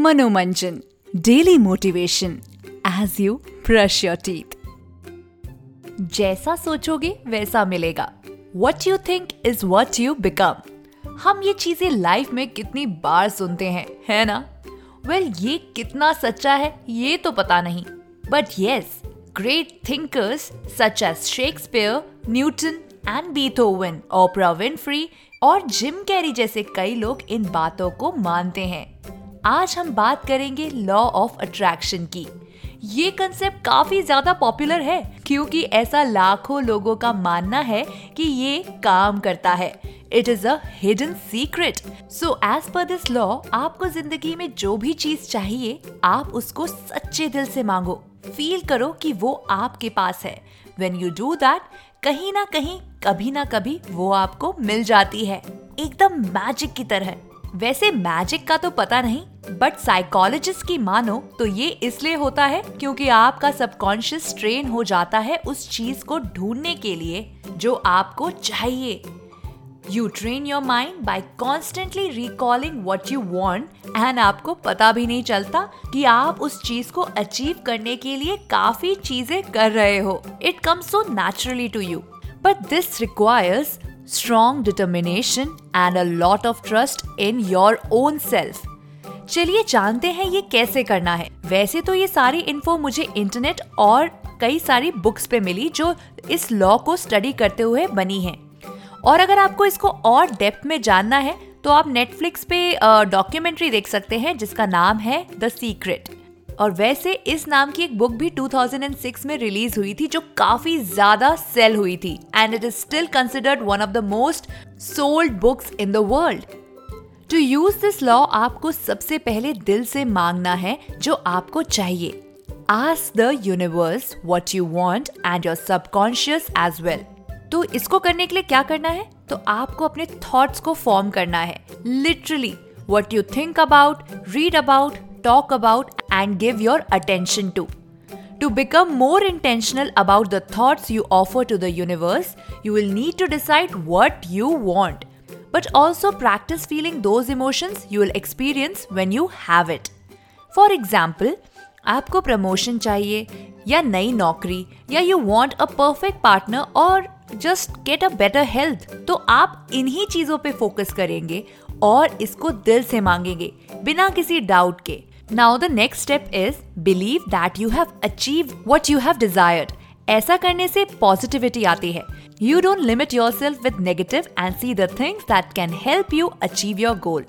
Manomanjan daily motivation as you brush your teeth जैसा सोचोगे वैसा मिलेगा। What you think is what you become हम ये चीज़ें लाइफ में कितनी बार सुनते हैं है ना? वेल well, ये कितना सच्चा है ये तो पता नहीं। But yes great thinkers such as Shakespeare Newton and Beethoven Oprah Winfrey और जिम कैरी जैसे कई लोग इन बातों को मानते हैं। आज हम बात करेंगे लॉ ऑफ़ अट्रैक्शन की। ये कंसेप्ट काफ़ी ज़्यादा पॉपुलर है, क्योंकि ऐसा लाखों लोगों का मानना है कि ये काम करता है। It is a hidden secret so as per this law आपको ज़िंदगी में जो भी चीज़ चाहिए, आप उसको सच्चे दिल से मांगो। फील करो कि वो आपके पास है। वेन यू डू दैट कहीं ना कहीं, कभी ना कभी वो आपको मिल जाती है। एकदम मैजिक की तरह। वैसे मैजिक का तो पता नहीं बट साइकोलॉजिस्ट की मानो तो ये इसलिए होता है क्योंकि आपका सबकॉन्शियस ट्रेन हो जाता है उस चीज़ को ढूँढने के लिए जो आपको चाहिए। You train your mind by constantly recalling what you want and आपको पता भी नहीं चलता कि आप उस चीज़ को अचीव करने के लिए काफ़ी चीज़ें कर रहे हो। It comes so naturally to you but this requires strong determination and a lot of trust in your own self. चलिए जानते हैं ये कैसे करना है। वैसे तो ये सारी इन्फो मुझे इंटरनेट और कई सारी बुक्स पे मिली जो इस लॉ को स्टडी करते हुए बनी है। और अगर आपको इसको और डेप्थ में जानना है तो आप नेटफ्लिक्स पे डॉक्यूमेंट्री देख सकते हैं जिसका नाम है द सीक्रेट और वैसे इस नाम की एक बुक भी 2006 में रिलीज़ हुई थी, जो काफ़ी ज़्यादा सेल हुई थी and it is still considered one of the most sold books in the world to use this law आपको सबसे पहले दिल से मांगना है जो आपको चाहिए। Ask the universe what you want and your subconscious as well तो इसको करने के लिए क्या करना है? तो आपको अपने थॉट्स को फॉर्म करना है। Literally what you think about read about talk about and give your attention to. To become more intentional about the thoughts you offer to the universe, you will need to decide what you want, but also practice feeling those emotions you will experience when you have it. For example, आपको promotion चाहिए या नई नौकरी या you want a perfect partner और just get a better health तो आप इन्हीं चीजों पे फोकस करेंगे और इसको दिल से मांगेंगे बिना किसी डाउट के now the next step is believe that you have achieve what you have desired ऐसा करने से पॉजिटिविटी आती है. You don't limit yourself with negative and see the things that can help you achieve your goal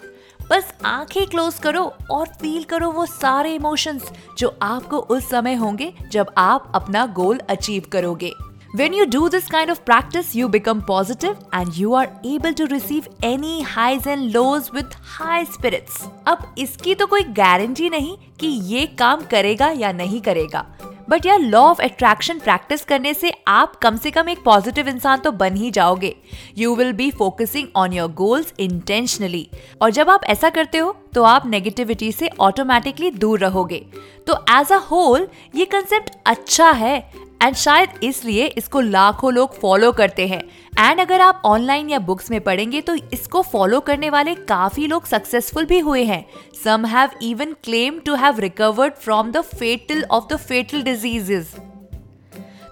बस आँखें close करो और feel करो वो सारे इमोशंस जो आपको उस समय होंगे जब आप अपना गोल अचीव करोगे. When you do this kind of practice, you become positive and you are able to receive any highs and lows with high spirits. अब इसकी तो कोई गारंटी नहीं कि ये काम करेगा या नहीं करेगा बट यार लॉ ऑफ़ अट्रैक्शन प्रैक्टिस करने से आप कम से कम एक पॉजिटिव इंसान तो बन ही जाओगे। You will be focusing on your goals intentionally और जब आप ऐसा करते हो तो आप नेगेटिविटी से ऑटोमेटिकली दूर रहोगे। तो एज अ होल ये कंसेप्ट अच्छा है। एंड शायद इसलिए इसको लाखों लोग फॉलो करते हैं। एंड अगर आप ऑनलाइन या बुक्स में पढ़ेंगे तो इसको फॉलो करने वाले काफ़ी लोग सक्सेसफुल भी हुए हैं। Some have even claim to have recovered from the fatal of the fatal diseases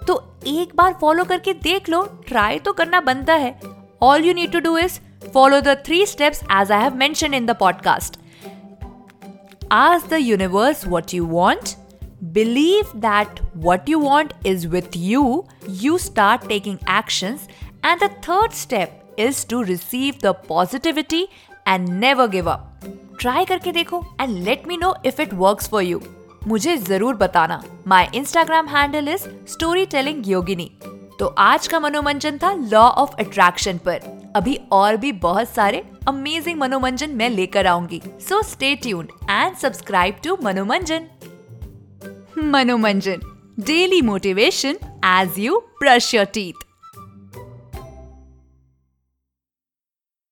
तो एक बार फॉलो करके देख लो ट्राई तो करना बनता है। All you need to do is follow the three steps as I have mention in the podcast Ask the universe what you want, believe that what you want is with you, you start taking actions, and the third step is to receive the positivity and never give up. Try करके देखो and let me know if it works for you. मुझे जरूर बताना my Instagram handle is story telling Yogini तो आज का मनोरंजन था लॉ ऑफ अट्रैक्शन पर अभी और भी बहुत सारे अमेजिंग मनोरंजन मैं लेकर आऊंगी so stay tuned and subscribe to Manoranjan Manomanjan. Daily motivation as you brush your teeth.